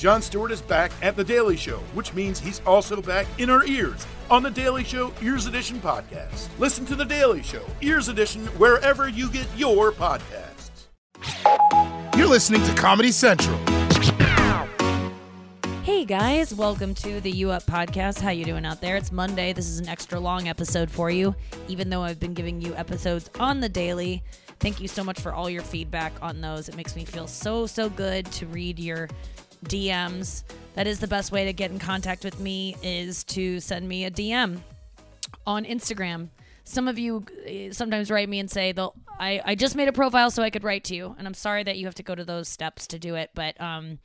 Jon Stewart is back at The Daily Show, which means he's also back in our ears on The Daily Show Ears Edition podcast. Listen to The Daily Show Ears Edition wherever you get your podcasts. You're listening to Comedy Central. Hey guys, welcome to the You Up podcast. How you doing out there? It's Monday. This is an extra long episode for you, even though I've been giving you episodes on the daily. Thank you so much for all your feedback on those. It makes me feel so so good to read your DMs. That is the best way to get in contact with me is to send me a DM on Instagram. Some of you uh, sometimes write me and say, "They'll I, I just made a profile so I could write to you." And I'm sorry that you have to go to those steps to do it, but um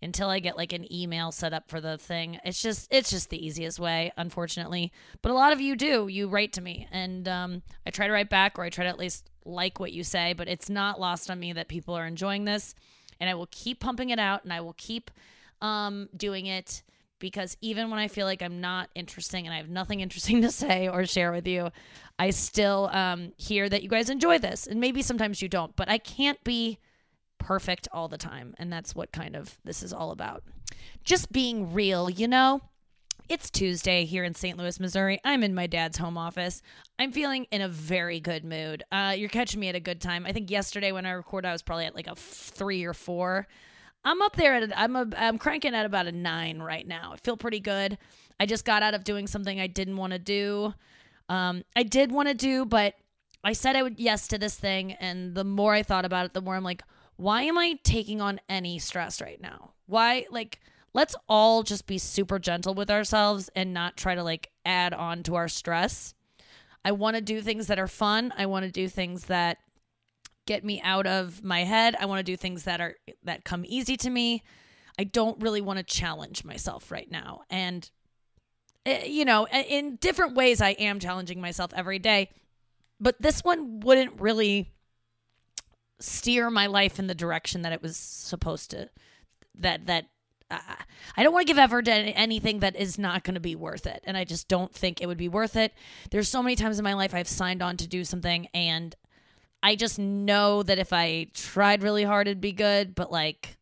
until I get like an email set up for the thing. It's just it's just the easiest way, unfortunately. But a lot of you do. You write to me, and um, I try to write back, or I try to at least like what you say. But it's not lost on me that people are enjoying this, and I will keep pumping it out, and I will keep um, doing it because even when I feel like I'm not interesting and I have nothing interesting to say or share with you, I still um, hear that you guys enjoy this, and maybe sometimes you don't. But I can't be perfect all the time. And that's what kind of this is all about. Just being real, you know? It's Tuesday here in St. Louis, Missouri. I'm in my dad's home office. I'm feeling in a very good mood. Uh, you're catching me at a good time. I think yesterday when I recorded, I was probably at like a three or four. I'm up there at a, I'm a, I'm cranking at about a nine right now. I feel pretty good. I just got out of doing something I didn't want to do. Um, I did want to do, but I said I would yes to this thing, and the more I thought about it, the more I'm like, why am I taking on any stress right now? Why, like, let's all just be super gentle with ourselves and not try to, like, add on to our stress. I want to do things that are fun. I want to do things that get me out of my head. I want to do things that are, that come easy to me. I don't really want to challenge myself right now. And, eh, you know, in different ways, I am challenging myself every day. But this one wouldn't really steer my life in the direction that it was supposed to that that uh, I don't want to give effort to anything that is not going to be worth it and I just don't think it would be worth it. There's so many times in my life I've signed on to do something and I just know that if I tried really hard it'd be good, but like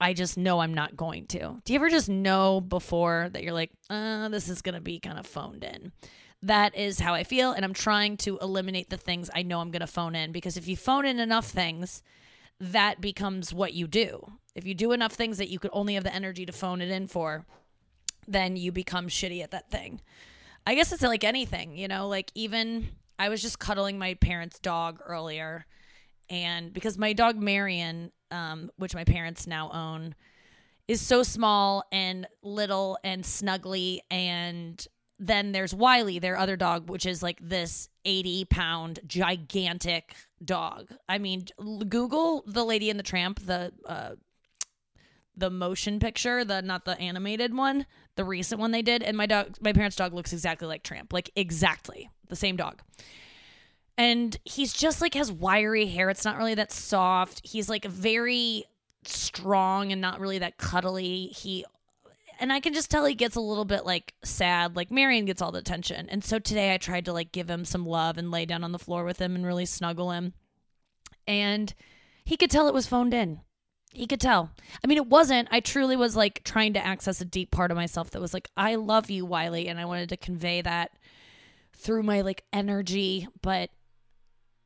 I just know I'm not going to. Do you ever just know before that you're like, uh, this is going to be kind of phoned in? that is how I feel. And I'm trying to eliminate the things I know I'm going to phone in because if you phone in enough things, that becomes what you do. If you do enough things that you could only have the energy to phone it in for, then you become shitty at that thing. I guess it's like anything, you know, like even I was just cuddling my parents' dog earlier. And because my dog Marion, um, which my parents now own, is so small and little and snuggly and then there's Wiley, their other dog, which is like this 80 pound gigantic dog. I mean, Google the Lady and the Tramp, the uh, the motion picture, the not the animated one, the recent one they did, and my dog, my parents' dog looks exactly like Tramp, like exactly the same dog. And he's just like has wiry hair. It's not really that soft. He's like very strong and not really that cuddly. He and I can just tell he gets a little bit like sad. Like Marion gets all the attention. And so today I tried to like give him some love and lay down on the floor with him and really snuggle him. And he could tell it was phoned in. He could tell. I mean, it wasn't. I truly was like trying to access a deep part of myself that was like, I love you, Wiley. And I wanted to convey that through my like energy. But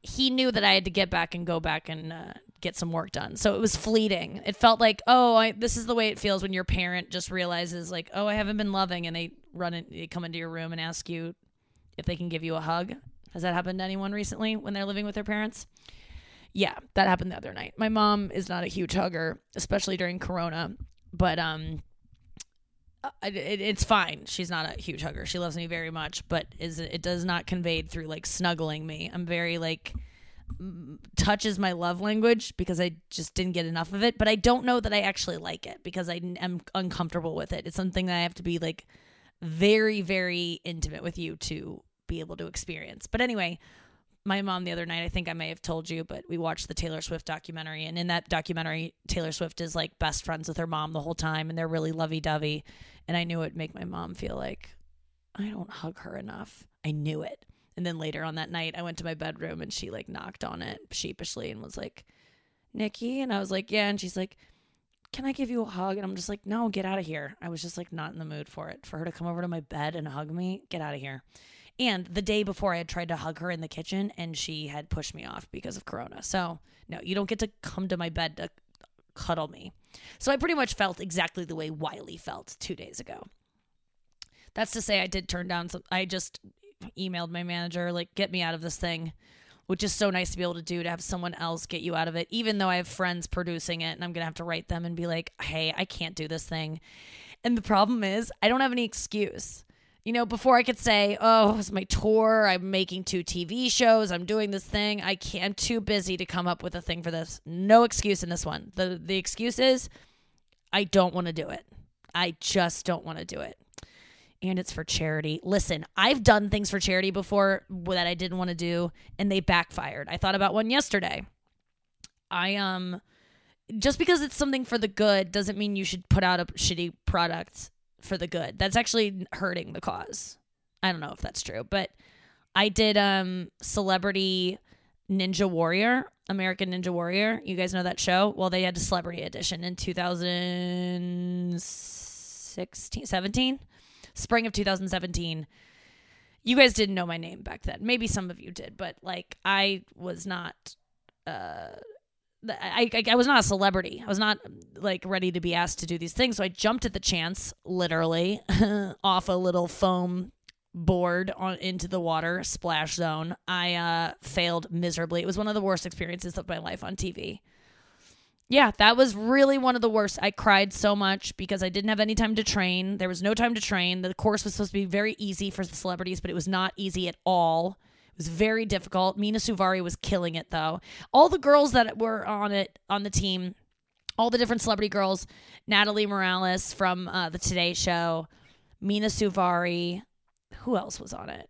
he knew that I had to get back and go back and uh, get some work done. So it was fleeting. It felt like, oh, I, this is the way it feels when your parent just realizes, like, oh, I haven't been loving, and they run it, they come into your room and ask you if they can give you a hug. Has that happened to anyone recently when they're living with their parents? Yeah, that happened the other night. My mom is not a huge hugger, especially during Corona, but um, it, it's fine. She's not a huge hugger. She loves me very much, but is it does not convey through like snuggling me. I'm very like touch is my love language because I just didn't get enough of it. But I don't know that I actually like it because I am uncomfortable with it. It's something that I have to be like very, very intimate with you to be able to experience. But anyway, my mom the other night, I think I may have told you, but we watched the Taylor Swift documentary. And in that documentary, Taylor Swift is like best friends with her mom the whole time and they're really lovey dovey. And I knew it would make my mom feel like I don't hug her enough. I knew it. And then later on that night, I went to my bedroom and she like knocked on it sheepishly and was like, Nikki. And I was like, yeah. And she's like, can I give you a hug? And I'm just like, no, get out of here. I was just like not in the mood for it. For her to come over to my bed and hug me, get out of here. And the day before, I had tried to hug her in the kitchen and she had pushed me off because of Corona. So, no, you don't get to come to my bed to cuddle me. So, I pretty much felt exactly the way Wiley felt two days ago. That's to say, I did turn down some, I just emailed my manager, like, get me out of this thing, which is so nice to be able to do to have someone else get you out of it, even though I have friends producing it and I'm going to have to write them and be like, hey, I can't do this thing. And the problem is, I don't have any excuse. You know, before I could say, "Oh, it's my tour. I'm making two TV shows. I'm doing this thing. I can't. I'm too busy to come up with a thing for this." No excuse in this one. the The excuse is, I don't want to do it. I just don't want to do it. And it's for charity. Listen, I've done things for charity before that I didn't want to do, and they backfired. I thought about one yesterday. I um, just because it's something for the good doesn't mean you should put out a shitty product for the good. That's actually hurting the cause. I don't know if that's true, but I did um Celebrity Ninja Warrior, American Ninja Warrior. You guys know that show? Well, they had a celebrity edition in 2016, 17, spring of 2017. You guys didn't know my name back then. Maybe some of you did, but like I was not uh I, I, I was not a celebrity. I was not like ready to be asked to do these things. So I jumped at the chance, literally, off a little foam board on into the water splash zone. I uh, failed miserably. It was one of the worst experiences of my life on TV. Yeah, that was really one of the worst. I cried so much because I didn't have any time to train. There was no time to train. The course was supposed to be very easy for the celebrities, but it was not easy at all. It was very difficult. Mina Suvari was killing it though. All the girls that were on it on the team, all the different celebrity girls, Natalie Morales from uh, the Today Show, Mina Suvari, who else was on it?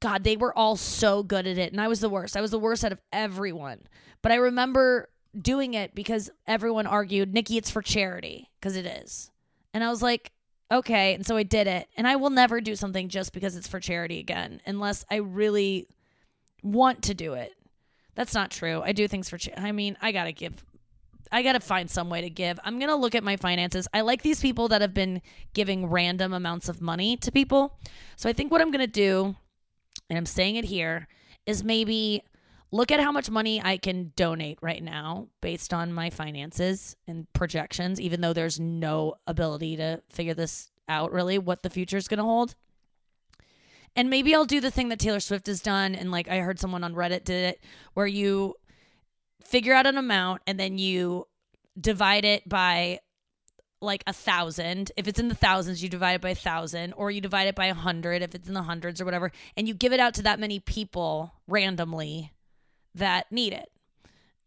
God, they were all so good at it, and I was the worst. I was the worst out of everyone. But I remember doing it because everyone argued, Nikki, it's for charity, because it is. And I was like, okay. And so I did it. And I will never do something just because it's for charity again, unless I really want to do it. That's not true. I do things for charity. I mean, I got to give. I got to find some way to give. I'm going to look at my finances. I like these people that have been giving random amounts of money to people. So I think what I'm going to do, and I'm saying it here, is maybe look at how much money I can donate right now based on my finances and projections, even though there's no ability to figure this out really, what the future is going to hold. And maybe I'll do the thing that Taylor Swift has done. And like I heard someone on Reddit did it, where you figure out an amount and then you divide it by like a thousand. If it's in the thousands, you divide it by a thousand, or you divide it by a hundred if it's in the hundreds or whatever, and you give it out to that many people randomly that need it.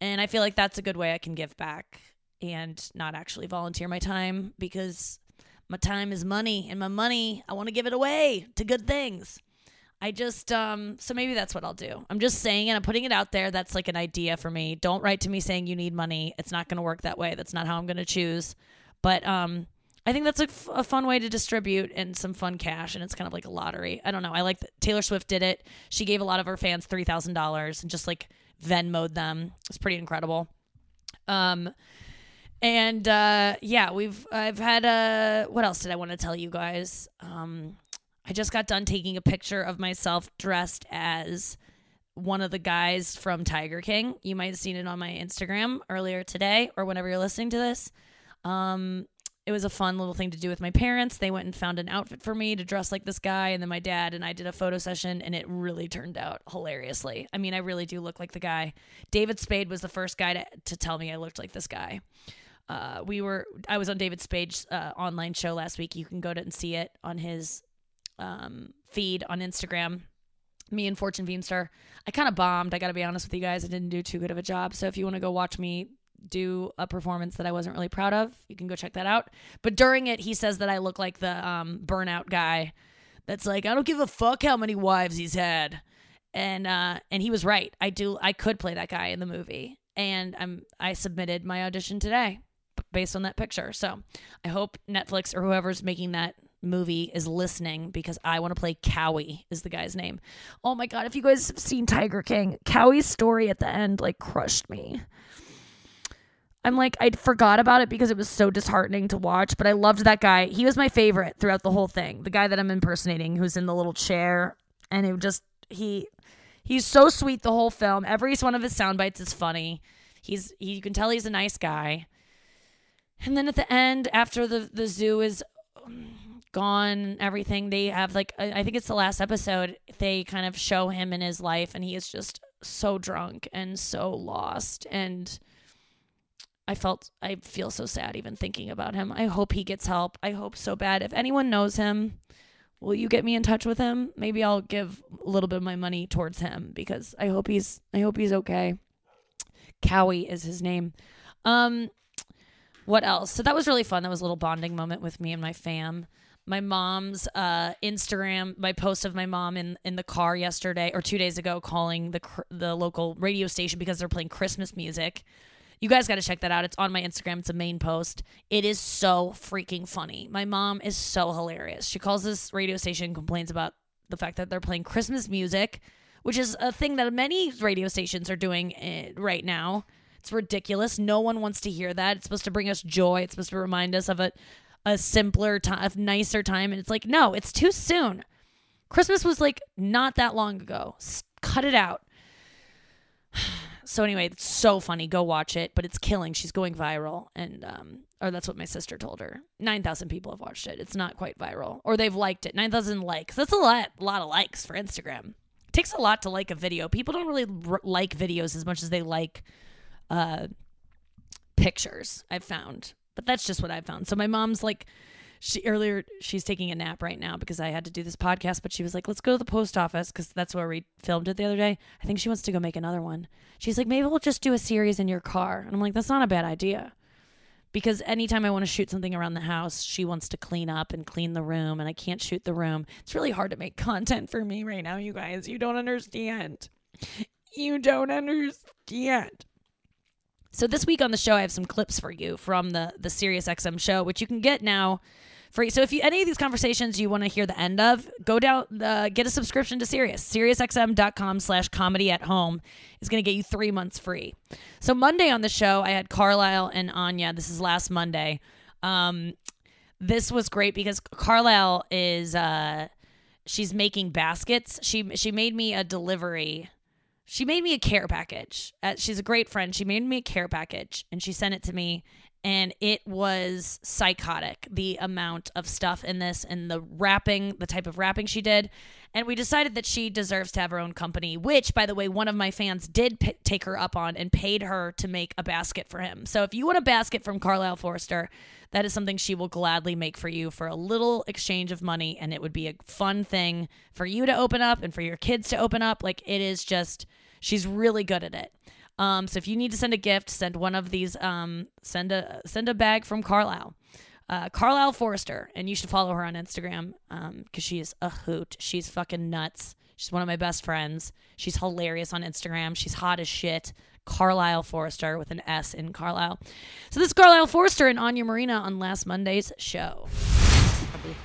And I feel like that's a good way I can give back and not actually volunteer my time because my time is money and my money, I want to give it away to good things. I just um so maybe that's what I'll do. I'm just saying and I'm putting it out there. That's like an idea for me. Don't write to me saying you need money. It's not going to work that way. That's not how I'm going to choose. But um I think that's a, f- a fun way to distribute and some fun cash, and it's kind of like a lottery. I don't know. I like that Taylor Swift did it. She gave a lot of her fans three thousand dollars and just like Venmoed them. It's pretty incredible. Um, and uh, yeah, we've I've had a uh, what else did I want to tell you guys? Um, I just got done taking a picture of myself dressed as one of the guys from Tiger King. You might have seen it on my Instagram earlier today or whenever you're listening to this. Um, it was a fun little thing to do with my parents. They went and found an outfit for me to dress like this guy, and then my dad and I did a photo session, and it really turned out hilariously. I mean, I really do look like the guy. David Spade was the first guy to, to tell me I looked like this guy. Uh, we were I was on David Spade's uh, online show last week. You can go to and see it on his um, feed on Instagram. Me and Fortune Feimster. I kind of bombed. I got to be honest with you guys. I didn't do too good of a job. So if you want to go watch me do a performance that I wasn't really proud of. You can go check that out. But during it, he says that I look like the um, burnout guy that's like, I don't give a fuck how many wives he's had. And uh, and he was right. I do. I could play that guy in the movie, and I'm I submitted my audition today based on that picture. So I hope Netflix or whoever's making that movie is listening because I want to play Cowie is the guy's name. Oh my god, if you guys have seen Tiger King, Cowie's story at the end like crushed me. I'm like, I forgot about it because it was so disheartening to watch, but I loved that guy. He was my favorite throughout the whole thing. The guy that I'm impersonating who's in the little chair. And it just, he, he's so sweet the whole film. Every one of his sound bites is funny. He's, he, you can tell he's a nice guy. And then at the end, after the, the zoo is um, gone everything, they have like, I I think it's the last episode, they kind of show him in his life and he is just so drunk and so lost. And, I felt I feel so sad even thinking about him. I hope he gets help. I hope so bad. If anyone knows him, will you get me in touch with him? Maybe I'll give a little bit of my money towards him because I hope he's I hope he's okay. Cowie is his name. Um what else? So that was really fun. That was a little bonding moment with me and my fam. My mom's uh, Instagram, my post of my mom in, in the car yesterday or two days ago, calling the the local radio station because they're playing Christmas music. You guys got to check that out. It's on my Instagram. It's a main post. It is so freaking funny. My mom is so hilarious. She calls this radio station complains about the fact that they're playing Christmas music, which is a thing that many radio stations are doing eh, right now. It's ridiculous. No one wants to hear that. It's supposed to bring us joy. It's supposed to remind us of a a simpler time, a nicer time, and it's like, no, it's too soon. Christmas was like not that long ago. Cut it out. So anyway, it's so funny. Go watch it, but it's killing. She's going viral, and um, or that's what my sister told her. Nine thousand people have watched it. It's not quite viral, or they've liked it. Nine thousand likes. That's a lot, a lot of likes for Instagram. It takes a lot to like a video. People don't really r- like videos as much as they like uh, pictures. I've found, but that's just what I've found. So my mom's like, she earlier she's taking a nap right now because I had to do this podcast, but she was like, "Let's go to the post office because that's where we filmed it the other day." I think she wants to go make another one. She's like, "Maybe we'll just do a series in your car," and I'm like, "That's not a bad idea." Because anytime I want to shoot something around the house, she wants to clean up and clean the room, and I can't shoot the room. It's really hard to make content for me right now, you guys. You don't understand. You don't understand. So this week on the show, I have some clips for you from the the Sirius XM show, which you can get now free. So if you any of these conversations you want to hear the end of, go down, uh, get a subscription to Sirius. SiriusXM.com slash comedy at home is going to get you three months free. So Monday on the show, I had Carlisle and Anya. This is last Monday. Um, this was great because Carlisle is uh, she's making baskets. She she made me a delivery she made me a care package. Uh, she's a great friend. She made me a care package and she sent it to me. And it was psychotic the amount of stuff in this and the wrapping, the type of wrapping she did. And we decided that she deserves to have her own company, which, by the way, one of my fans did p- take her up on and paid her to make a basket for him. So if you want a basket from Carlisle Forrester, that is something she will gladly make for you for a little exchange of money. And it would be a fun thing for you to open up and for your kids to open up. Like it is just, she's really good at it. Um, so if you need to send a gift, send one of these. Um, send a send a bag from Carlisle, uh, Carlisle Forrester, and you should follow her on Instagram because she is a hoot. She's fucking nuts. She's one of my best friends. She's hilarious on Instagram. She's hot as shit. Carlisle Forrester with an S in Carlisle. So this is Carlisle Forrester and Anya Marina on last Monday's show.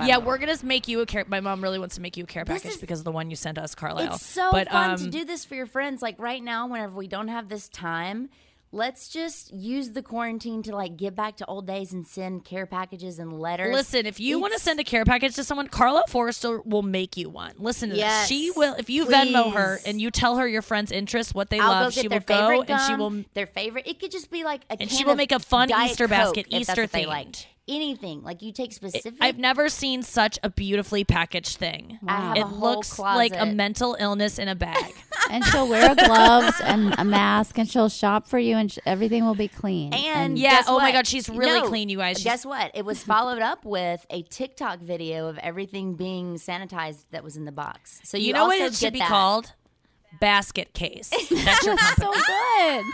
Yeah, we're gonna make you a care. My mom really wants to make you a care This package is- because of the one you sent us, Carlisle. It's so but, fun um, to do this for your friends. Like right now, whenever we don't have this time, let's just use the quarantine to like get back to old days and send care packages and letters. Listen, if you want to send a care package to someone, Carla Forrester will make you one. Listen to Yes, this. She will, if you Venmo her and you tell her your friend's interests, what they I'll love, she will go favorite and she will. their favorite. It could just be like a And she will make a fun Diet Easter Coke, basket, Easter what they themed. like. Anything like you take specific. I've never seen such a beautifully packaged thing. I have It a whole looks like a mental illness in a bag. and she'll wear gloves and a mask and she'll shop for you and sh- everything will be clean. And Yeah, guess oh my? God, she's really No, clean, you guys. She's- Guess what? It was followed up with a TikTok video of everything being sanitized that was in the box. So you, you know what it should be that. called? Basket case. That's your company. so good.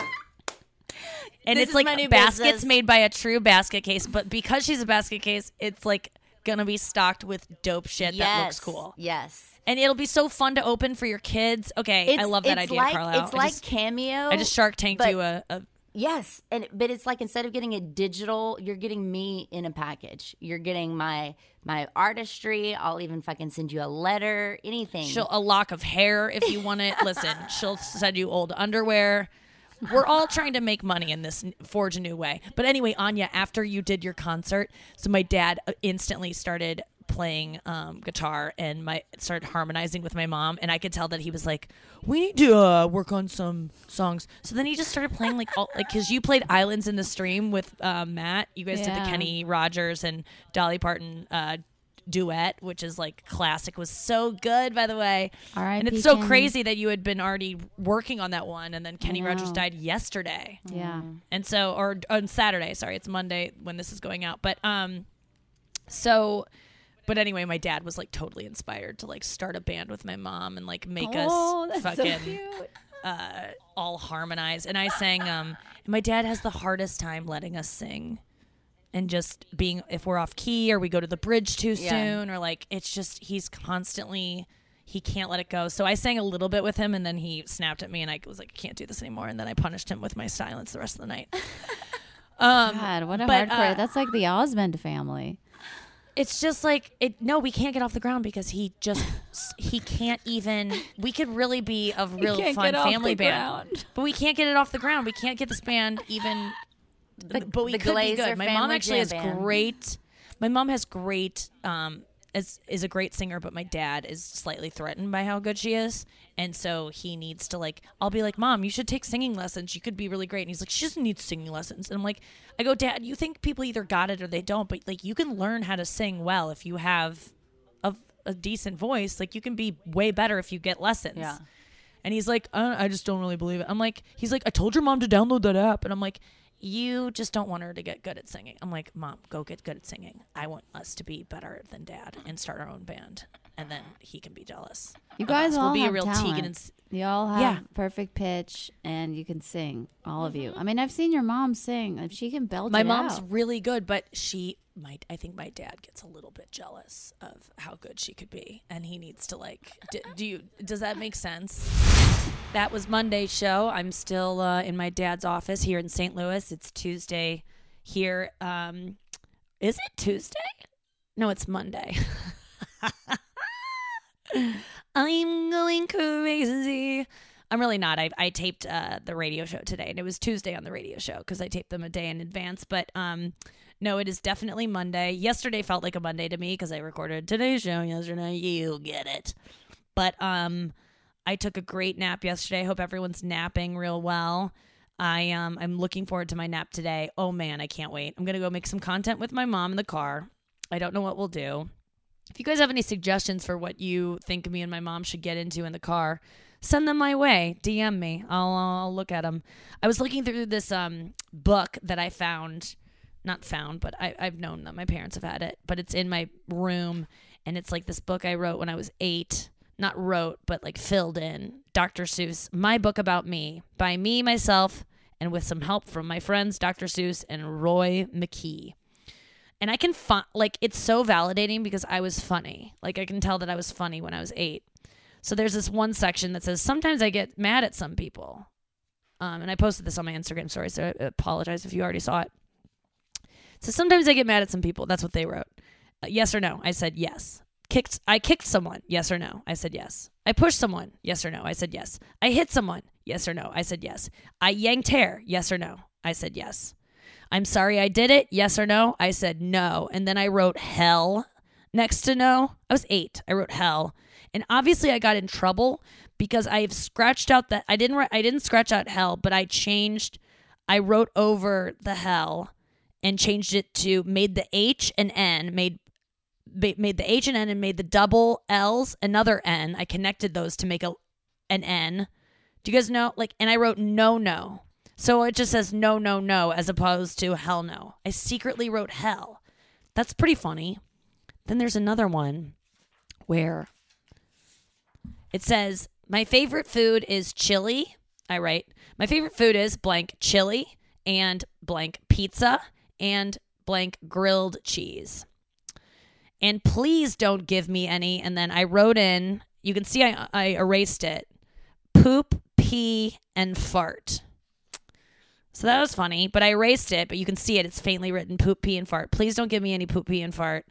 And This it's like baskets business. made by a true basket case but because she's a basket case it's like gonna be stocked with dope shit Yes, that looks cool Yes. and it'll be so fun to open for your kids okay i love that idea like, carlisle It's I, like just, Cameo. I just shark tanked but- you a, a Yes, and but it's like instead of getting a digital, you're getting me in a package. You're getting my my artistry. I'll even fucking send you a letter, anything. she'll a lock of hair if you want it listen she'll send you old underwear we're all trying to make money in this forge a new way. But anyway, Anya, after you did your concert, so my dad uh, instantly started playing um, guitar and my started harmonizing with my mom and I could tell that he was like we need to uh, work on some songs. So then he just started playing like all like because you played Islands in the Stream with uh, Matt. You guys did the Kenny Rogers and Dolly Parton uh, duet which is like classic was so good by the way R.I.P. and it's so Kenny. crazy that you had been already working on that one and then Kenny Rogers died yesterday Yeah. and so or on Saturday, sorry, it's Monday when this is going out. But um so but anyway, my dad was like totally inspired to like start a band with my mom and like make Oh, us that's so fucking uh all harmonize. And I sang um and my dad has the hardest time letting us sing. And just being if we're off key or we go to the bridge too Yeah. soon or like it's just he's constantly he can't let it go. So I sang a little bit with him and then he snapped at me and I was like, I can't do this anymore. And then I punished him with my silence the rest of the night. Um, God, what a but, hardcore. uh, That's like the Osmond family. it's just like it. No, we can't get off the ground because he just he can't even. We could really be a real fun family band, ground. but we can't get it off the ground. We can't get this band even. But we the could be good. My mom actually has Band. great. My mom has great. Um, is is a great singer, but my dad is slightly threatened by how good she is, and so he needs to like. I'll be like, Mom, you should take singing lessons. You could be really great. And he's like, She doesn't need singing lessons. And I'm like, I go, Dad, you think people either got it or they don't, but like you can learn how to sing well if you have a, a decent voice. Like you can be way better if you get lessons. Yeah. And he's like, uh, I just don't really believe it. I'm like, he's like, I told your mom to download that app. And I'm like, you just don't want her to get good at singing. I'm like, mom, go get good at singing. I want us to be better than dad and start our own band. And then he can be jealous. You guys all will be have a real talent. Tegan and S- You all have Yeah. perfect pitch and you can sing, all of you. Mm-hmm. I mean, I've seen your mom sing. If She can belt my it mom's out. really good, but she might. I think my dad gets a little bit jealous of how good she could be, and he needs to like. D- do you? Does that make sense? That was Monday's show. I'm still uh, in my dad's office here in St. Louis. It's Tuesday here. Um, is it Tuesday? No, it's Monday. I'm going crazy. I'm really not. I, I taped uh, the radio show today, and it was Tuesday on the radio show because I taped them a day in advance. But um, no, it is definitely Monday. Yesterday felt like a Monday to me because I recorded today's show yesterday. You get it. But um, I took a great nap yesterday. Hope everyone's napping real well. I um, I'm looking forward to my nap today. Oh man, I can't wait. I'm gonna go make some content with my mom in the car. I don't know what we'll do. If you guys have any suggestions for what you think me and my mom should get into in the car, send them my way. DM me. I'll, I'll look at them. I was looking through this um, book that I found, not found, but I, I've known that my parents have had it, but it's in my room. And it's like this book I wrote when I was eight. Not wrote, but like filled in. Dr. Seuss, My Book About Me, by me, myself, and with some help from my friends, Dr. Seuss and Roy McKie and I can find like it's so validating because I was funny. Like I can tell that I was funny when I was eight. So there's this one section that says sometimes I get mad at some people, um, and I posted this on my Instagram story, so I apologize if you already saw it. So sometimes I get mad at some people. That's what they wrote. Uh, yes or no? I said yes. Kicked. I kicked someone. Yes or no? I said yes. I pushed someone. Yes or no? I said yes. I hit someone. Yes or no? I said yes. I yanked hair. Yes or no? I said yes. I'm sorry I did it. Yes or no? I said no. And then I wrote hell next to no. I was eight. I wrote hell. And obviously I got in trouble because I've scratched out that I didn't I didn't scratch out hell, but I changed I wrote over the hell and changed it to made the H and N, made made the H and N and made the double L's another N. I connected those to make a an N. Do you guys know? Like, and I wrote no, no. So it just says no, no, no as opposed to hell no. I secretly wrote hell. That's pretty funny. Then there's another one where it says, My favorite food is chili. I write, My favorite food is blank chili and blank pizza and blank grilled cheese. And please don't give me any. And then I wrote in, you can see I, I erased it poop, pee, and fart. So that was funny, but I erased it, but you can see it. It's faintly written poop, pee, and fart. Please don't give me any poop, pee, and fart.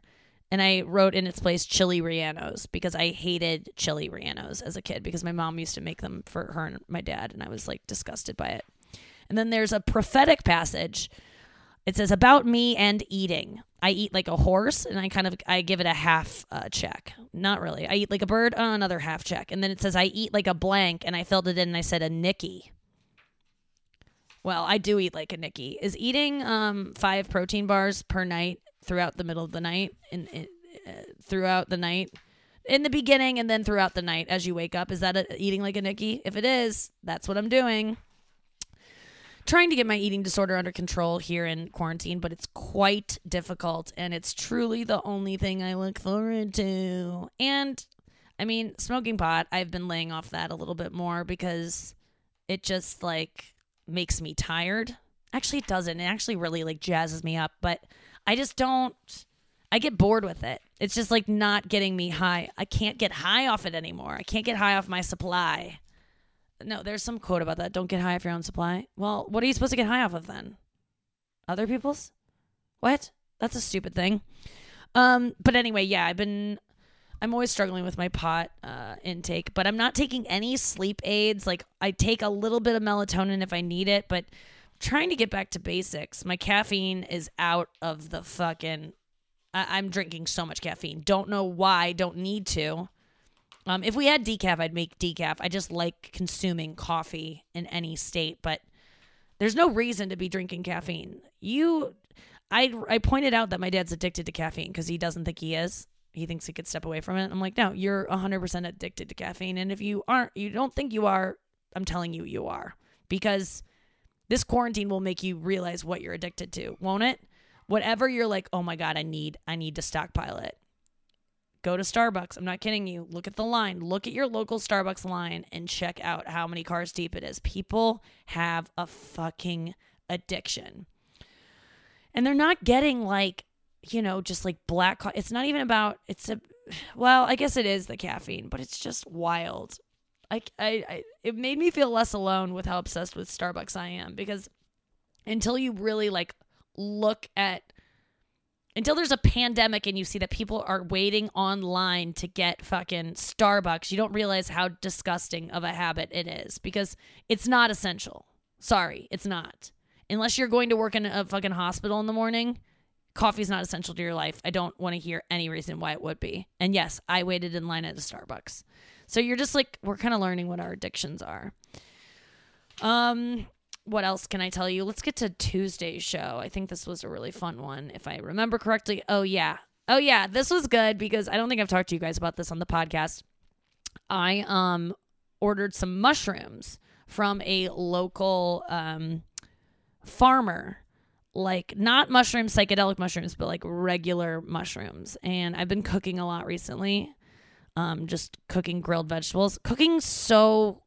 And I wrote in its place chili rellenos because I hated chili rellenos as a kid because my mom used to make them for her and my dad, and I was like disgusted by it. And then there's a prophetic passage. It says about me and eating. I eat like a horse, and I kind of I give it a half uh, check. Not really. I eat like a bird, uh, another half check. And then it says I eat like a blank, and I filled it in, and I said a Nicky. Well, I do eat like a Nicky. Is eating um five protein bars per night throughout the middle of the night and uh, throughout the night in the beginning and then throughout the night as you wake up is that a, eating like a Nicky? If it is, that's what I'm doing. Trying to get my eating disorder under control here in quarantine, but it's quite difficult and it's truly the only thing I look forward to. And I mean, smoking pot, I've been laying off that a little bit more because it just like makes me tired. Actually, it doesn't. It actually really like jazzes me up, but I just don't. I get bored with it. It's just like not getting me high. I can't get high off it anymore. I can't get high off my supply. No, there's some quote about that. Don't get high off your own supply. Well, what are you supposed to get high off of then? Other people's? What? That's a stupid thing. Um, but anyway, yeah, I've been I'm always struggling with my pot uh, intake, but I'm not taking any sleep aids. Like I take a little bit of melatonin if I need it, but trying to get back to basics. My caffeine is out of the fucking. I- I'm drinking so much caffeine. Don't know why. Don't need to. Um, if we had decaf, I'd make decaf. I just like consuming coffee in any state, but there's no reason to be drinking caffeine. You, I, I pointed out that my dad's addicted to caffeine because he doesn't think he is. He thinks he could step away from it. I'm like, no, you're 100% addicted to caffeine, and if you aren't, you don't think you are. I'm telling you, you are because this quarantine will make you realize what you're addicted to, won't it? Whatever you're like, oh my god, I need, I need to stockpile it go to Starbucks. I'm not kidding you. Look at the line. Look at your local Starbucks line and check out how many cars deep it is. People have a fucking addiction. And they're not getting like, you know, just like black coffee. It's not even about it's a well, I guess it is the caffeine, but it's just wild. I, I, I it made me feel less alone with how obsessed with Starbucks I am because until you really like look at until there's a pandemic and you see that people are waiting online to get fucking Starbucks, you don't realize how disgusting of a habit it is because it's not essential. Sorry, it's not. Unless you're going to work in a fucking hospital in the morning, coffee's not essential to your life. I don't want to hear any reason why it would be. And yes, I waited in line at a Starbucks. So you're just like we're kind of learning what our addictions are. Um what else can I tell you? Let's get to Tuesday's show. I think this was a really fun one, if I remember correctly. Oh, yeah. Oh, yeah. This was good because I don't think I've talked to you guys about this on the podcast. I um ordered some mushrooms from a local um farmer like not mushrooms psychedelic mushrooms but like regular mushrooms and i've been cooking a lot recently um just cooking grilled vegetables cooking so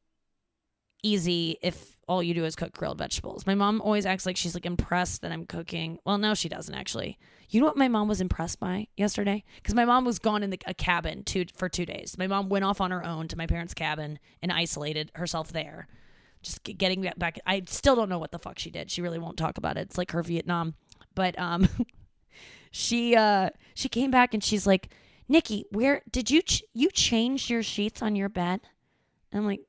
easy if all you do is cook grilled vegetables. My mom always acts like she's like impressed that I'm cooking. Well, no, she doesn't actually. You know what my mom was impressed by yesterday? Because my mom was gone in the, a cabin two, for two days. My mom went off on her own to my parents' cabin and isolated herself there. Just getting back. I still don't know what the fuck she did. She really won't talk about it. It's like her Vietnam. But um, she uh she came back and she's like, Nikki, where did you ch- you change your sheets on your bed? And I'm like,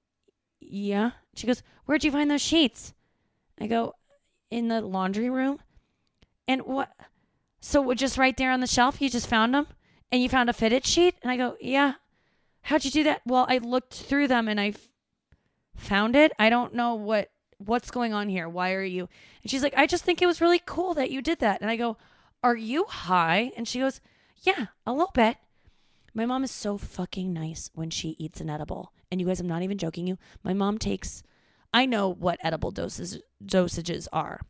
yeah. She goes, Where'd you find those sheets? I go, In the laundry room. And what? So just right there on the shelf, you just found them? And you found a fitted sheet? And I go, Yeah. How'd you do that? Well, I looked through them and I found it. I don't know what what's going on here. Why are you? And she's like, I just think it was really cool that you did that. And I go, Are you high? And she goes, Yeah, a little bit. My mom is so fucking nice when she eats an edible. And you guys, I'm not even joking you. My mom takes, I know what edible doses dosages are.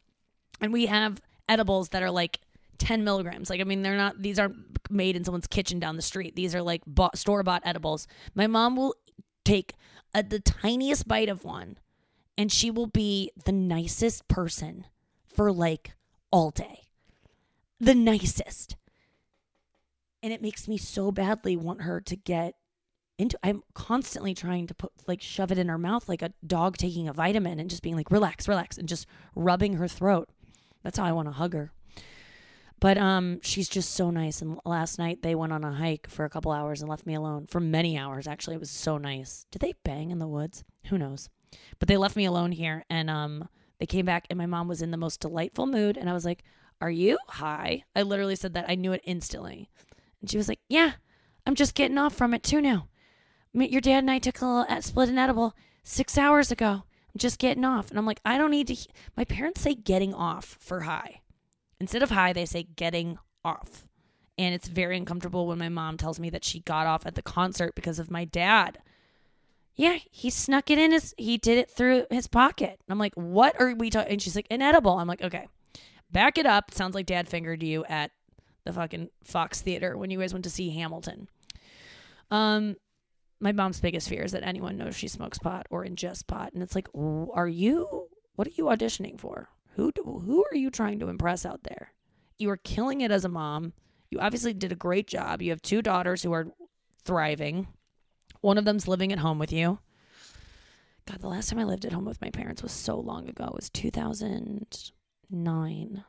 And we have edibles that are like 10 milligrams. Like, I mean, they're not, these aren't made in someone's kitchen down the street. These are like bought, store bought edibles. My mom will take a, the tiniest bite of one and she will be the nicest person for like all day. The nicest. And it makes me so badly want her to get into I'm constantly trying to put like shove it in her mouth like a dog taking a vitamin and just being like relax, relax and just rubbing her throat. That's how I want to hug her. But um she's just so nice and last night they went on a hike for a couple hours and left me alone for many hours actually. It was so nice. Did they bang in the woods? Who knows. But they left me alone here and um They came back and my mom was in the most delightful mood. And I was like, Are you high? I literally said that. I knew it instantly. And she was like, Yeah, I'm just getting off from it too now. Your dad and I took a little split an edible six hours ago. I'm just getting off. And I'm like, I don't need to. My parents say getting off for high. Instead of high, they say getting off. And it's very uncomfortable when my mom tells me that she got off at the concert because of my dad. Yeah, he snuck it in his, he did it through his pocket. I'm like, what are we talking? And she's like, inedible. I'm like, okay, back it up. Sounds like dad fingered you at the fucking Fox Theater when you guys went to see Hamilton. Um, my mom's biggest fear is that anyone knows she smokes pot or ingests pot, and it's like, are you? What are you auditioning for? Who do, who are you trying to impress out there? You are killing it as a mom. You obviously did a great job. You have two daughters who are thriving. One of them's living at home with you. God, the last time I lived at home with my parents was so long ago. It was 2009.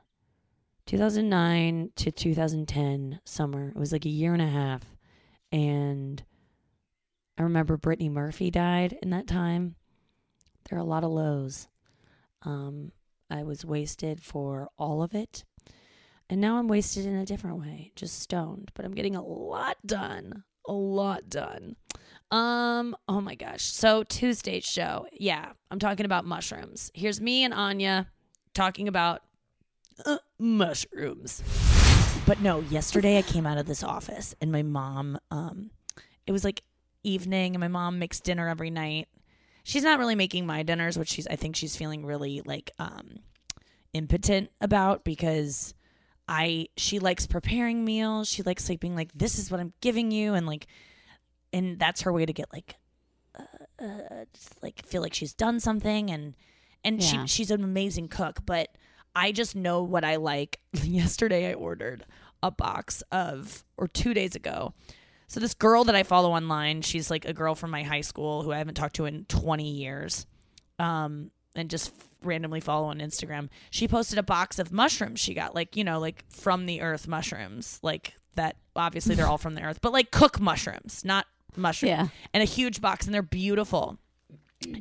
2009 to 2010 summer. It was like a year and a half. And I remember Brittany Murphy died in that time. There are a lot of lows. Um, I was wasted for all of it. And now I'm wasted in a different way, just stoned, but I'm getting a lot done. A lot done. Um, oh my gosh. So Tuesday's show. Yeah, I'm talking about mushrooms. Here's me and Anya talking about uh, mushrooms. But no, yesterday I came out of this office and my mom um it was like evening and my mom makes dinner every night. She's not really making my dinners, which she's I think she's feeling really like um impotent about because I she likes preparing meals. She likes like being like this is what I'm giving you and like and that's her way to get like uh, uh like feel like she's done something and and Yeah. she she's an amazing cook, but I just know what I like. Yesterday I ordered a box of or 2 days ago. So this girl that I follow online, she's like a girl from my high school who I haven't talked to in 20 years. Um and just randomly follow on Instagram. She posted a box of mushrooms she got, like, you know, like from the earth mushrooms, like that obviously they're all from the earth, but like cook mushrooms, not mushrooms. Yeah. And a huge box and they're beautiful.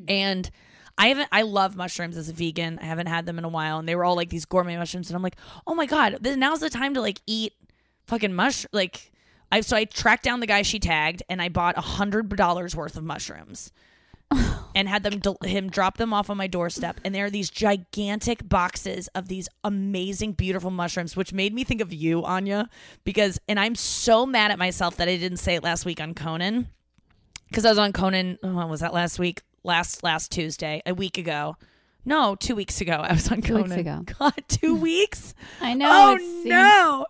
And I haven't I love mushrooms as a vegan. I haven't had them in a while and they were all like these gourmet mushrooms and I'm like, "Oh my god, this, now's the time to like eat fucking mush like I so I tracked down the guy she tagged and I bought a hundred dollars worth of mushrooms and had them him drop them off on my doorstep and there are these gigantic boxes of these amazing beautiful mushrooms which made me think of you Anya because and I'm so mad at myself that I didn't say it last week on Conan because I was on Conan oh, was that last week last last Tuesday a week ago. No two weeks ago. I was on Two Conan weeks ago. God two weeks? I know. oh seems- no!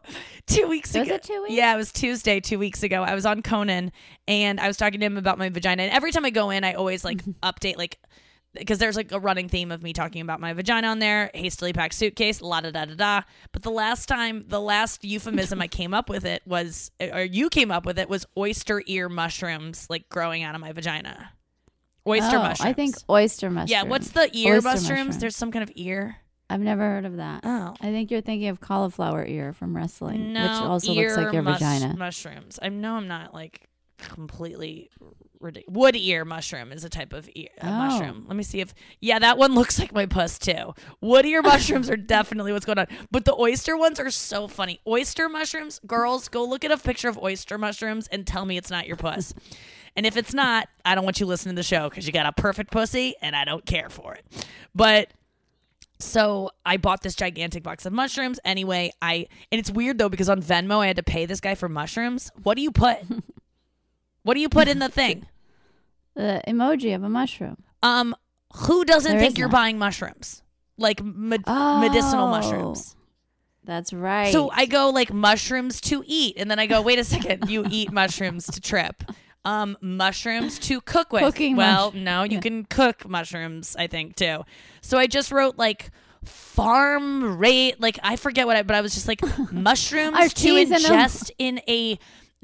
Two weeks Was ago. it two weeks? yeah it was tuesday two weeks ago. I was on conan and i was talking to him about my vagina and every time i go in i always like update like because there's like a running theme of me talking about my vagina on there hastily packed suitcase la da da da da. But the last time the last euphemism i came up with it was or you came up with it was oyster ear mushrooms like growing out of my vagina oyster Oh, mushrooms I think oyster mushrooms. yeah what's the ear Oyster mushrooms mushroom. there's some kind of ear I've never heard of that. oh I think you're thinking of cauliflower ear from wrestling, No, which also looks like your mus- vagina. Mushrooms. I know I'm not like completely ridiculous. Wood ear mushroom is a type of ear Oh. mushroom. Let me see if yeah, that one looks like my puss too. Wood ear mushrooms are definitely what's going on, but the oyster ones are so funny. Oyster mushrooms, girls, go look at a picture of oyster mushrooms and tell me it's not your puss. And if it's not, I don't want you listening to the show because you got a perfect pussy and I don't care for it. But so I bought this gigantic box of mushrooms. Anyway, I and it's weird though because on Venmo I had to pay this guy for mushrooms. What do you put? what do you put in the thing? The emoji of a mushroom. Um, who doesn't There think you're none. buying mushrooms? Like med- medicinal Oh. mushrooms. That's right. So I go like mushrooms to eat, and then I go, wait a second, you eat mushrooms to trip. Um, mushrooms to cook with. Cooking well, mush- no, you yeah. can cook mushrooms, I think too. So I just wrote like farm rate, like I forget what I, but I was just like mushrooms to ingest in a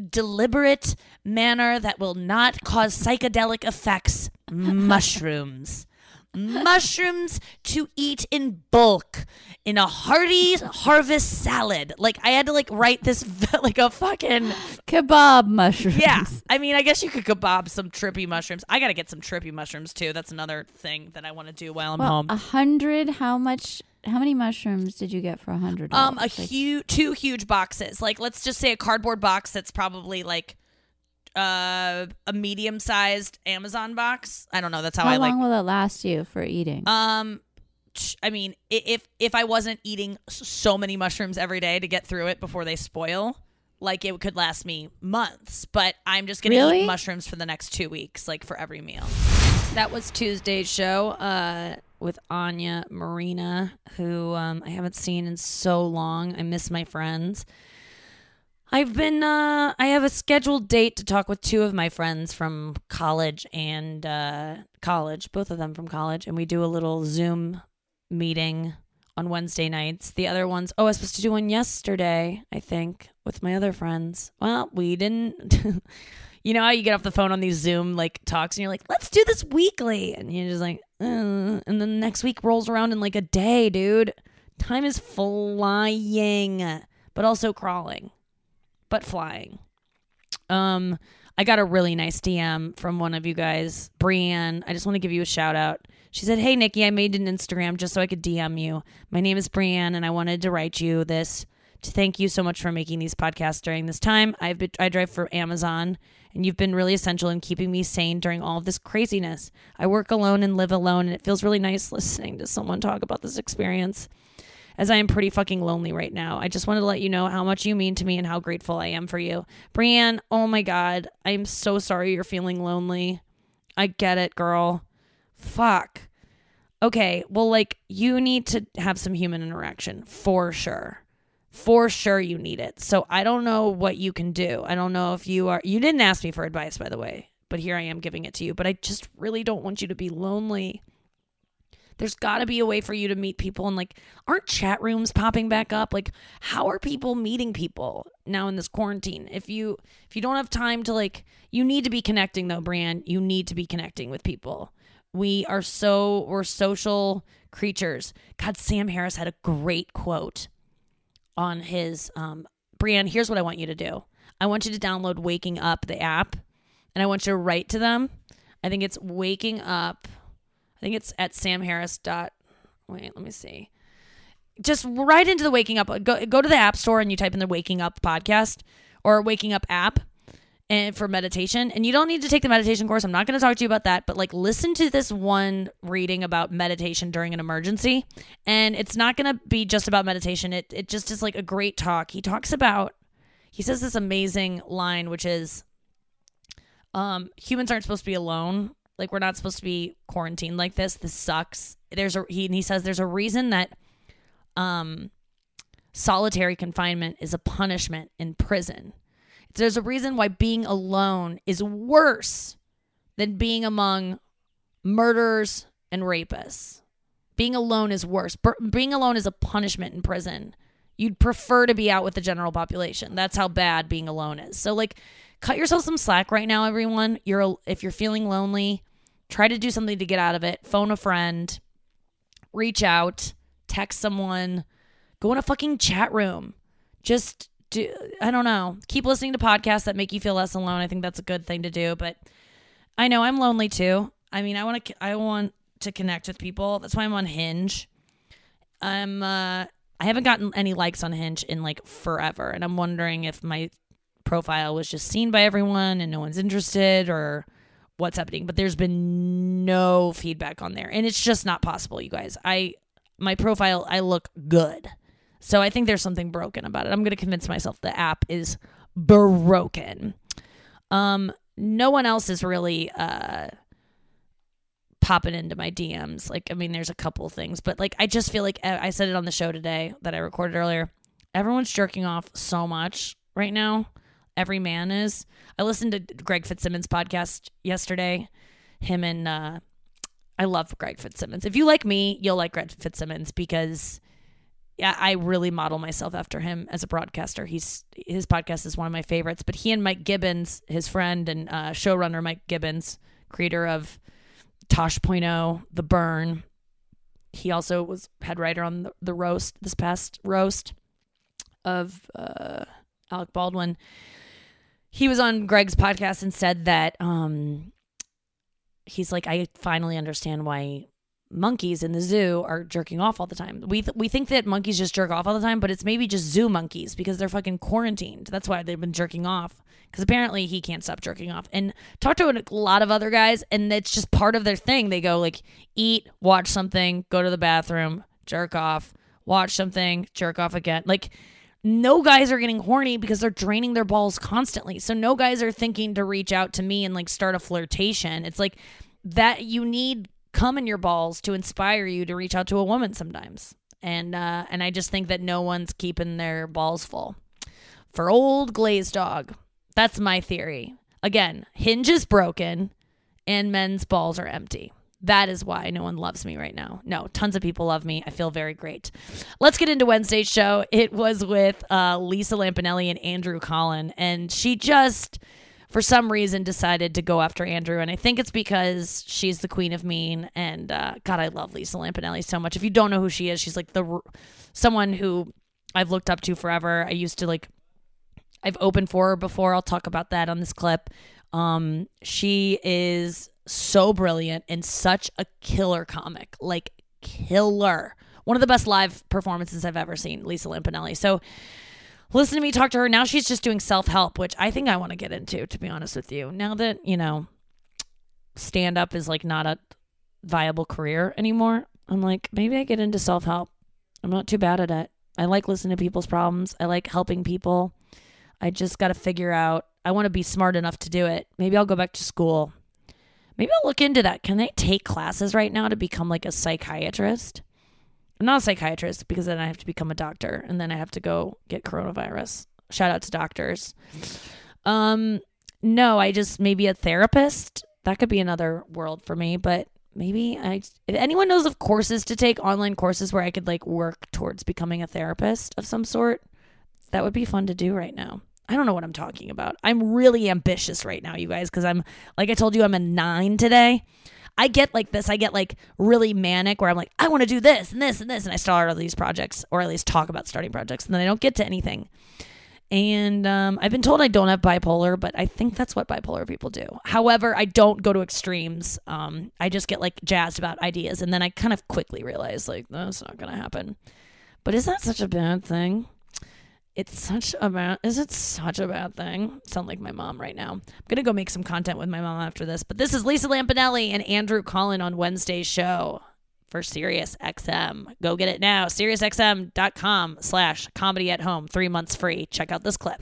deliberate manner that will not cause psychedelic effects. mushrooms. Mushrooms to eat in bulk in a hearty harvest salad. Like I had to like write this like a fucking Kebab mushrooms. yeah. I mean, I guess you could kebab some trippy mushrooms. I got to get some trippy mushrooms too. That's another thing that I want to do while I'm Well, home. a hundred. How much? How many mushrooms did you get for a hundred? Um, a Like, huge, two huge boxes. Like, let's just say a cardboard box that's probably like uh a medium sized Amazon box. I don't know. That's how, How I like. How long will it last you for eating? Um, I mean, if if I wasn't eating so many mushrooms every day to get through it before they spoil, like it could last me months. But I'm just gonna Really? eat mushrooms for the next two weeks, like for every meal. That was Tuesday's show uh, with Anya Marina, who um, I haven't seen in so long. I miss my friends. I've been, uh, I have a scheduled date to talk with two of my friends from college and uh, college, both of them from college, and we do a little Zoom meeting on Wednesday nights. The other ones, oh, I was supposed to do one yesterday, I think, with my other friends. Well, we didn't. you know how you get off the phone on these Zoom like talks and you're like, let's do this weekly. And you're just like, uh, and then next week rolls around in like a day, dude. Time is flying, but also crawling, but flying. Um, I got a really nice DM from one of you guys, Brienne. I just want to give you a shout out. She said, Hey, Nikki, I made an Instagram just so I could DM you. My name is Brienne, and I wanted to write you this to thank you so much for making these podcasts during this time. I've been, I drive for Amazon, and you've been really essential in keeping me sane during all of this craziness. I work alone and live alone, and it feels really nice listening to someone talk about this experience as I am pretty fucking lonely right now. I just wanted to let you know how much you mean to me and how grateful I am for you. Brienne, oh my God. I'm so sorry you're feeling lonely. I get it, girl. Fuck. Okay, well, like, you need to have some human interaction for sure. For sure, you need it. So I don't know what you can do. I don't know if you are. You didn't ask me for advice, by the way, but here I am giving it to you. But I just really don't want you to be lonely there's got to be a way for you to meet people and like aren't chat rooms popping back up? Like how are people meeting people now in this quarantine? If you if you don't have time to like you need to be connecting though Brian. You need to be connecting with people. We are so we're social creatures. God Sam Harris had a great quote on his um Brian here's what I want you to do. I want you to download waking up the app and I want you to write to them. I think it's waking up I think it's at Sam Harris dot. Wait, let me see. Just right into the Waking Up. Go go to the App Store and you type in the Waking Up podcast or Waking Up app, and for meditation. And you don't need to take the meditation course. I'm not going to talk to you about that. But like, listen to this one reading about meditation during an emergency, and it's not going to be just about meditation. It it just is like a great talk. He talks about. He says this amazing line, which is, um, humans aren't supposed to be alone like we're not supposed to be quarantined like this. This sucks. There's a he he says there's a reason that um solitary confinement is a punishment in prison. There's a reason why being alone is worse than being among murderers and rapists. Being alone is worse. Being alone is a punishment in prison. You'd prefer to be out with the general population. That's how bad being alone is. So like cut yourself some slack right now everyone. You're if you're feeling lonely, try to do something to get out of it. Phone a friend, reach out, text someone, go in a fucking chat room. Just do I don't know. Keep listening to podcasts that make you feel less alone. I think that's a good thing to do, but I know I'm lonely too. I mean, I want to I want to connect with people. That's why I'm on Hinge. I'm uh I haven't gotten any likes on Hinge in like forever, and I'm wondering if my profile was just seen by everyone and no one's interested or what's happening. But there's been no feedback on there, and it's just not possible, you guys. I my profile I look good, so I think there's something broken about it. I'm gonna convince myself the app is broken. Um, no one else is really uh popping into my DMs. Like, I mean, there's a couple things, but like, I just feel like uh, I said it on the show today that I recorded earlier. Everyone's jerking off so much right now. Every man is. I listened to Greg Fitzsimmons' podcast yesterday. Him and uh, I love Greg Fitzsimmons. If you like me, you'll like Greg Fitzsimmons because I really model myself after him as a broadcaster. He's his podcast is one of my favorites. But he and Mike Gibbons, his friend and uh, showrunner Mike Gibbons, creator of Tosh.0, The Burn. He also was head writer on the, the roast, this past roast of uh, Alec Baldwin. He was on Greg's podcast and said that um, he's like, I finally understand why monkeys in the zoo are jerking off all the time. We th- we think that monkeys just jerk off all the time, but it's maybe just zoo monkeys because they're fucking quarantined. That's why they've been jerking off. Because apparently he can't stop jerking off. And talk to a lot of other guys, and it's just part of their thing. They go like eat, watch something, go to the bathroom, jerk off, watch something, jerk off again. Like no guys are getting horny because they're draining their balls constantly. So no guys are thinking to reach out to me and like start a flirtation. It's like that you need come in your balls to inspire you to reach out to a woman sometimes. And uh and I just think that no one's keeping their balls full. For old glazed dog. That's my theory. Again, hinge is broken and men's balls are empty. That is why no one loves me right now. No, tons of people love me. I feel very great. Let's get into Wednesday's show. It was with uh, Lisa Lampanelli and Andrew Collin, and she just, for some reason, decided to go after Andrew. And I think it's because she's the queen of mean. And uh, God, I love Lisa Lampanelli so much. If you don't know who she is, she's like the someone who I've looked up to forever. I used to like, I've opened for her before. I'll talk about that on this clip. Um, she is so brilliant and such a killer comic. Like killer. One of the best live performances I've ever seen, Lisa Lampanelli. So listen to me talk to her. Now she's just doing self-help, which I think I want to get into, to be honest with you. Now that, you know, stand up is like not a viable career anymore. I'm like, maybe I get into self-help. I'm not too bad at it. I like listening to people's problems. I like helping people. I just got to figure out I want to be smart enough to do it. Maybe I'll go back to school. Maybe I'll look into that. Can they take classes right now to become like a psychiatrist? I'm not a psychiatrist because then I have to become a doctor and then I have to go get coronavirus. Shout out to doctors. Um no, I just maybe a therapist. That could be another world for me, but maybe I if anyone knows of courses to take online courses where I could like work towards becoming a therapist of some sort, that would be fun to do right now. I don't know what I'm talking about. I'm really ambitious right now, you guys, because I'm, like I told you, I'm a nine today. I get like this. I get like really manic where I'm like, I want to do this and this and this. And I start all these projects, or at least talk about starting projects, and then I don't get to anything. And um, I've been told I don't have bipolar, but I think that's what bipolar people do. However, I don't go to extremes. Um, I just get like jazzed about ideas, and then I kind of quickly realize like that's not going to happen. But is that such a bad thing? It's such a bad. Is it such a bad thing? Sound like my mom right now. I'm gonna go make some content with my mom after this. But this is Lisa Lampanelli and Andrew Collin on Wednesday's show for Sirius XM. Go get it now. SiriusXM.com slash comedy at home. Three months free. Check out this clip.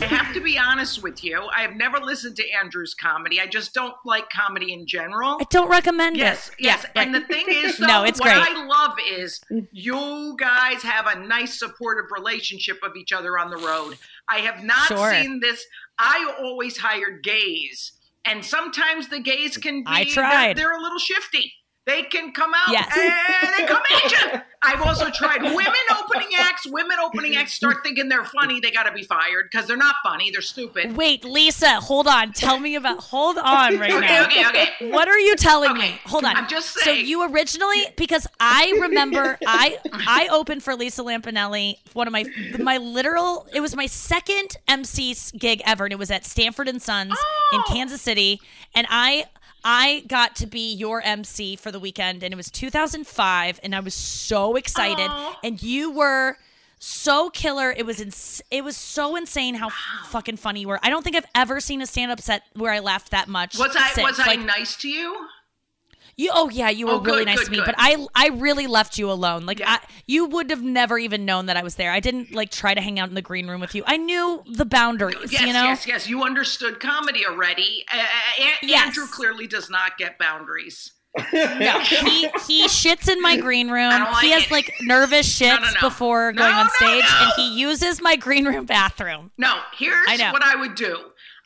I have to be honest with you. I have never listened to Andrew's comedy. I just don't like comedy in general. I don't recommend Yes, it. yes. Yeah, And the thing is, though, No, it's what great. I love is you guys have a nice, supportive relationship of each other on the road. I have not Sure. seen this. I always hired gays, and sometimes the gays can be. I they're- tried. They're, a little shifty. They can come out Yes. and they come at you. I've also tried women opening acts. Women opening acts start thinking they're funny. They got to be fired because they're not funny. They're stupid. Wait, Lisa, hold on. Tell me about. Hold on right Okay, now. okay, okay. What are you telling Okay, me? Hold on. I'm just saying. So you originally because I remember I I opened for Lisa Lampanelli, one of my my literal it was my second MC gig ever and it was at Stanford and Sons in Oh. Kansas City and I I got to be your MC for the weekend and it was 2005 and I was so excited Aw. and you were so killer. It was ins- it was so insane how fucking funny you were. I don't think I've ever seen a stand up set where I laughed that much. Was I since. was I Like, nice to you? You, oh yeah, you were Oh, really good, nice good, to me, good. but I I really left you alone. Like Yeah. I, you would have never even known that I was there. I didn't like try to hang out in the green room with you. I knew the boundaries. Yes, you know. yes, yes. You understood comedy already. Uh, Yes. Andrew clearly does not get boundaries. No, he he shits in my green room. Like he has it. like nervous shits no, no. before No, going on stage, and he uses my green room bathroom. No, here's I what I would do.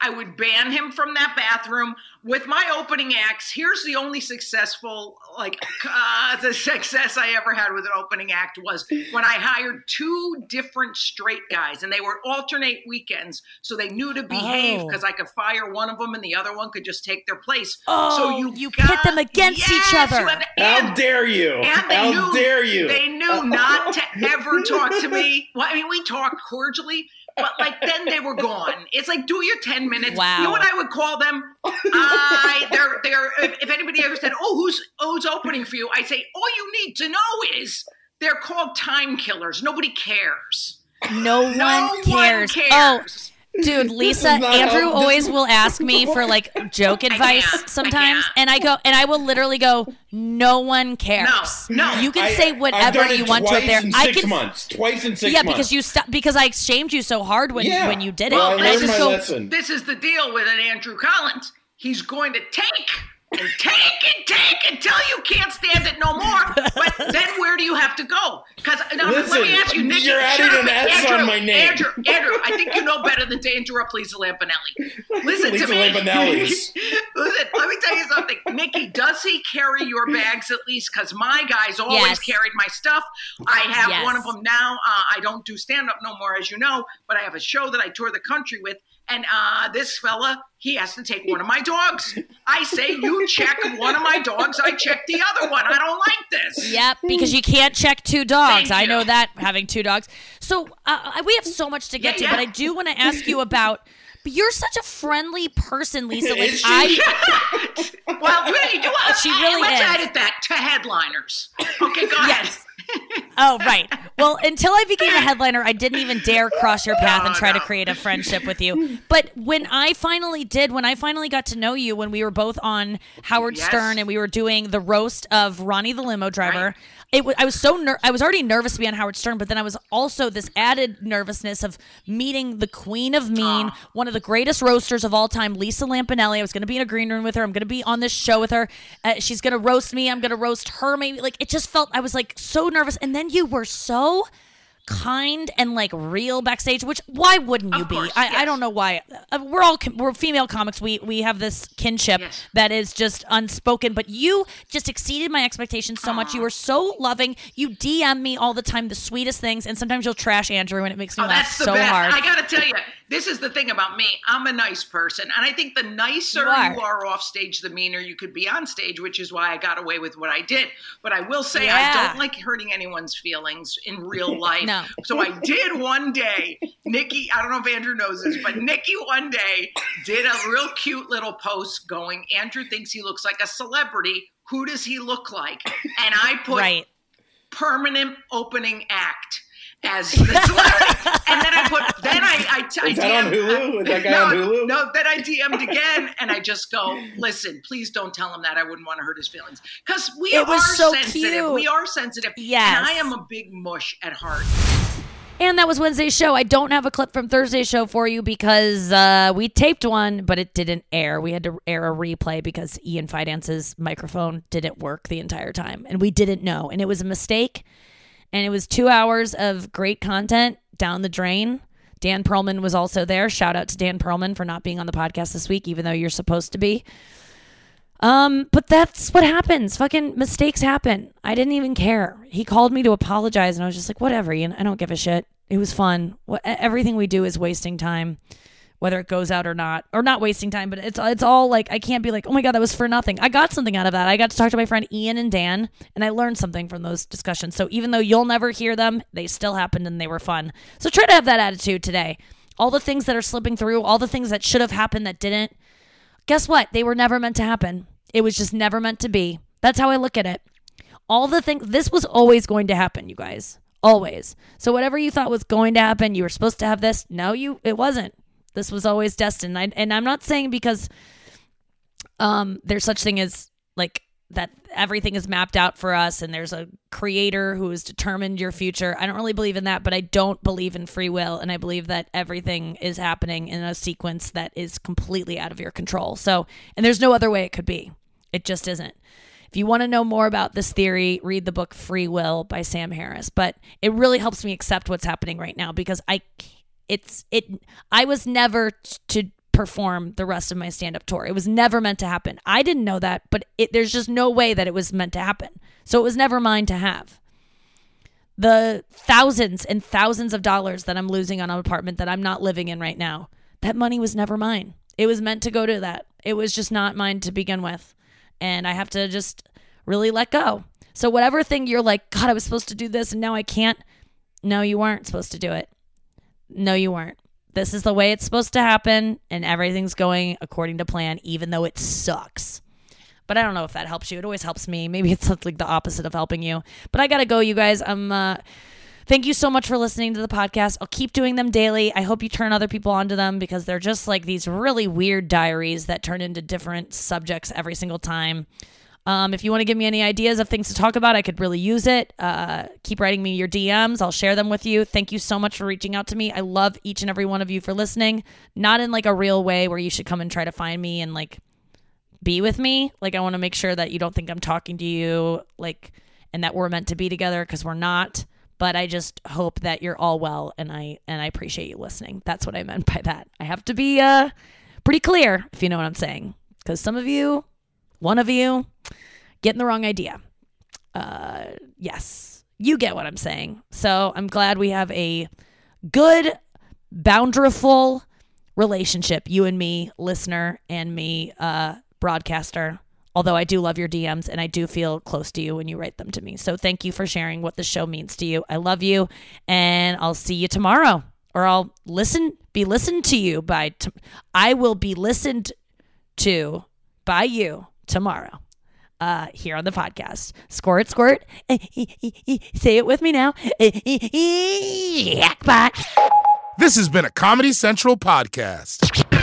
I would ban him from that bathroom with my opening acts. Here's the only successful, like, uh, the success I ever had with an opening act was when I hired two different straight guys, and they were alternate weekends, so they knew to behave Oh. because I could fire one of them, and the other one could just take their place. Oh, so you you got- pit them against each other. you have- How dare you? and they How knew, dare you? They knew not to ever talk to me. Well, I mean, we talked cordially, but like then they were gone. It's like do your ten minutes. Wow. You know what I would call them? I they're they're. If, if anybody ever said, "Oh, who's who's opening for you?" I say, all you need to know is they're called time killers. Nobody cares. No, No one cares. One Oh, cares. Dude, Lisa, Andrew how- always will ask me for like joke advice can't. I sometimes, and I go and I will literally go, "No one cares. No, no. you can I- say whatever you want to up there. In I can, months. Twice in six yeah, months. because you stopped because I shamed you so hard when Yeah. when you did it, Well, I and I learned just my go, lesson. This is the deal with an Andrew Collins. He's going to take and take it, take it until you can't stand it no more. But then where do you have to go? Because let me Listen, ask you, Nikki. you're shut adding up. an S Andrew, on my name. Andrew, Andrew, I think you know better than to interrupt Lisa Lampanelli. Listen Lisa to me. Lampanelli's. Listen, let me tell you something. Nikki, does he carry your bags at least? Because my guys always Yes. carried my stuff. I have Yes. one of them now. Uh, I don't do stand up no more, as you know, but I have a show that I tour the country with. And uh, this fella, he has to take one of my dogs. I say, you check one of my dogs, I check the other one. I don't like this. Yep, because you can't check two dogs. Thank I you. know that having two dogs. So uh, we have so much to get Yeah, to, but. I do want to ask you about. But you're such a friendly person, Lisa. Like she? I, Well, really, do I, She really let's is. edit that to headliners. Okay, go ahead. Yes. Oh, right. Well, until I became a headliner, I didn't even dare cross your path and No, try to create a friendship with you. But when I finally did, when I finally got to know you, when we were both on Howard Yes. Stern and we were doing the roast of Ronnie the limo driver, Right. It was I was so ner- I was already nervous to be on Howard Stern, but then I was also this added nervousness of meeting the queen of mean, one of the greatest roasters of all time, Lisa Lampanelli. I was going to be in a green room with her. I'm going to be on this show with her. Uh, she's going to roast me. I'm going to roast her. Maybe like it just felt I was like so nervous. And then you were so kind and like real backstage which why wouldn't you Of be course, I, I don't know why Uh, we're all we're female comics we we have this kinship Yes. that is just unspoken but you just exceeded my expectations so much you were so loving you dm me all the time the sweetest things and sometimes you'll trash andrew and it makes me Oh, laugh that's the so best. hard I got to tell you, this is the thing about me. I'm a nice person. And I think the nicer You are. you are off stage, the meaner you could be on stage, which is why I got away with what I did. But I will say, Yeah. I don't like hurting anyone's feelings in real life. No. So I did one day. Nikki, I don't know if Andrew knows this, but Nikki one day did a real cute little post going, Andrew thinks he looks like a celebrity. Who does he look like? And I put right permanent opening act as the celebrity. and then I put, then I, I, I Is that on DM'd Hulu? Is that guy no, on Hulu? No, then I DM'd again and I just go, listen, please don't tell him that. I wouldn't want to hurt his feelings. Because we It was are so sensitive. cute. We are sensitive. Yes. And I am a big mush at heart. And that was Wednesday's show. I don't have a clip from Thursday's show for you because uh, we taped one, but it didn't air. We had to air a replay because Ian Fidance's microphone didn't work the entire time, and we didn't know, and it was a mistake. And it was two hours of great content down the drain. Dan Perlman was also there. Shout out to Dan Perlman for not being on the podcast this week, even though you're supposed to be. Um, but that's what happens. Fucking mistakes happen. I didn't even care. He called me to apologize, and I was just like, whatever. I don't give a shit. It was fun. Everything we do is wasting time, whether it goes out or not, or not wasting time. But it's it's all like I can't be like, oh my god, that was for nothing. I got something out of that. I got to talk to my friend Ian and Dan, and I learned something from those discussions. So even though you'll never hear them, they still happened and they were fun. So try to have that attitude today. All the things that are slipping through, all the things that should have happened that didn't guess what? They were never meant to happen. It was just never meant to be. That's how I look at it. All the things, this was always going to happen, you guys. Always. So whatever you thought was going to happen, you were supposed to have this. No, you, it wasn't. This was always destined. I, and I'm not saying because um, there's such thing as like that everything is mapped out for us and there's a creator who has determined your future. I don't really believe in that, but I don't believe in free will and I believe that everything is happening in a sequence that is completely out of your control. So, and there's no other way it could be. It just isn't. If you want to know more about this theory, read the book Free Will by Sam Harris, but it really helps me accept what's happening right now because I it's it I was never t- to perform the rest of my stand up tour. It was never meant to happen. I didn't know that, but it, there's just no way that it was meant to happen. So it was never mine to have. The thousands and thousands of dollars that I'm losing on an apartment that I'm not living in right now, that money was never mine. It was meant to go to that. It was just not mine to begin with. And I have to just really let go. So, whatever thing you're like, God, I was supposed to do this and now I can't. No, you weren't supposed to do it. No, you weren't. This is the way it's supposed to happen, and everything's going according to plan, even though it sucks. But I don't know if that helps you. It always helps me. Maybe it's like the opposite of helping you. But I gotta go, you guys. I'm. Uh, thank you so much for listening to the podcast. I'll keep doing them daily. I hope you turn other people onto them because they're just like these really weird diaries that turn into different subjects every single time. Um, if you want to give me any ideas of things to talk about, I could really use it. Uh, keep writing me your DMs. I'll share them with you. Thank you so much for reaching out to me. I love each and every one of you for listening. Not in like a real way where you should come and try to find me and like be with me. Like, I want to make sure that you don't think I'm talking to you, like, and that we're meant to be together because we're not. But I just hope that you're all well, and I and I appreciate you listening. That's what I meant by that. I have to be uh pretty clear, if you know what I'm saying, because some of you, one of you, getting the wrong idea. Uh, yes, you get what I'm saying. So I'm glad we have a good, boundariful relationship, you and me, listener, and me, uh, broadcaster. Although I do love your DMs and I do feel close to you when you write them to me. So thank you for sharing what the show means to you. I love you, and I'll see you tomorrow, or I'll listen, be listened to you by. T- I will be listened to by you tomorrow uh, here on the podcast. Squirt, squirt. Say it with me now. Jackpot. This has been a Comedy Central podcast.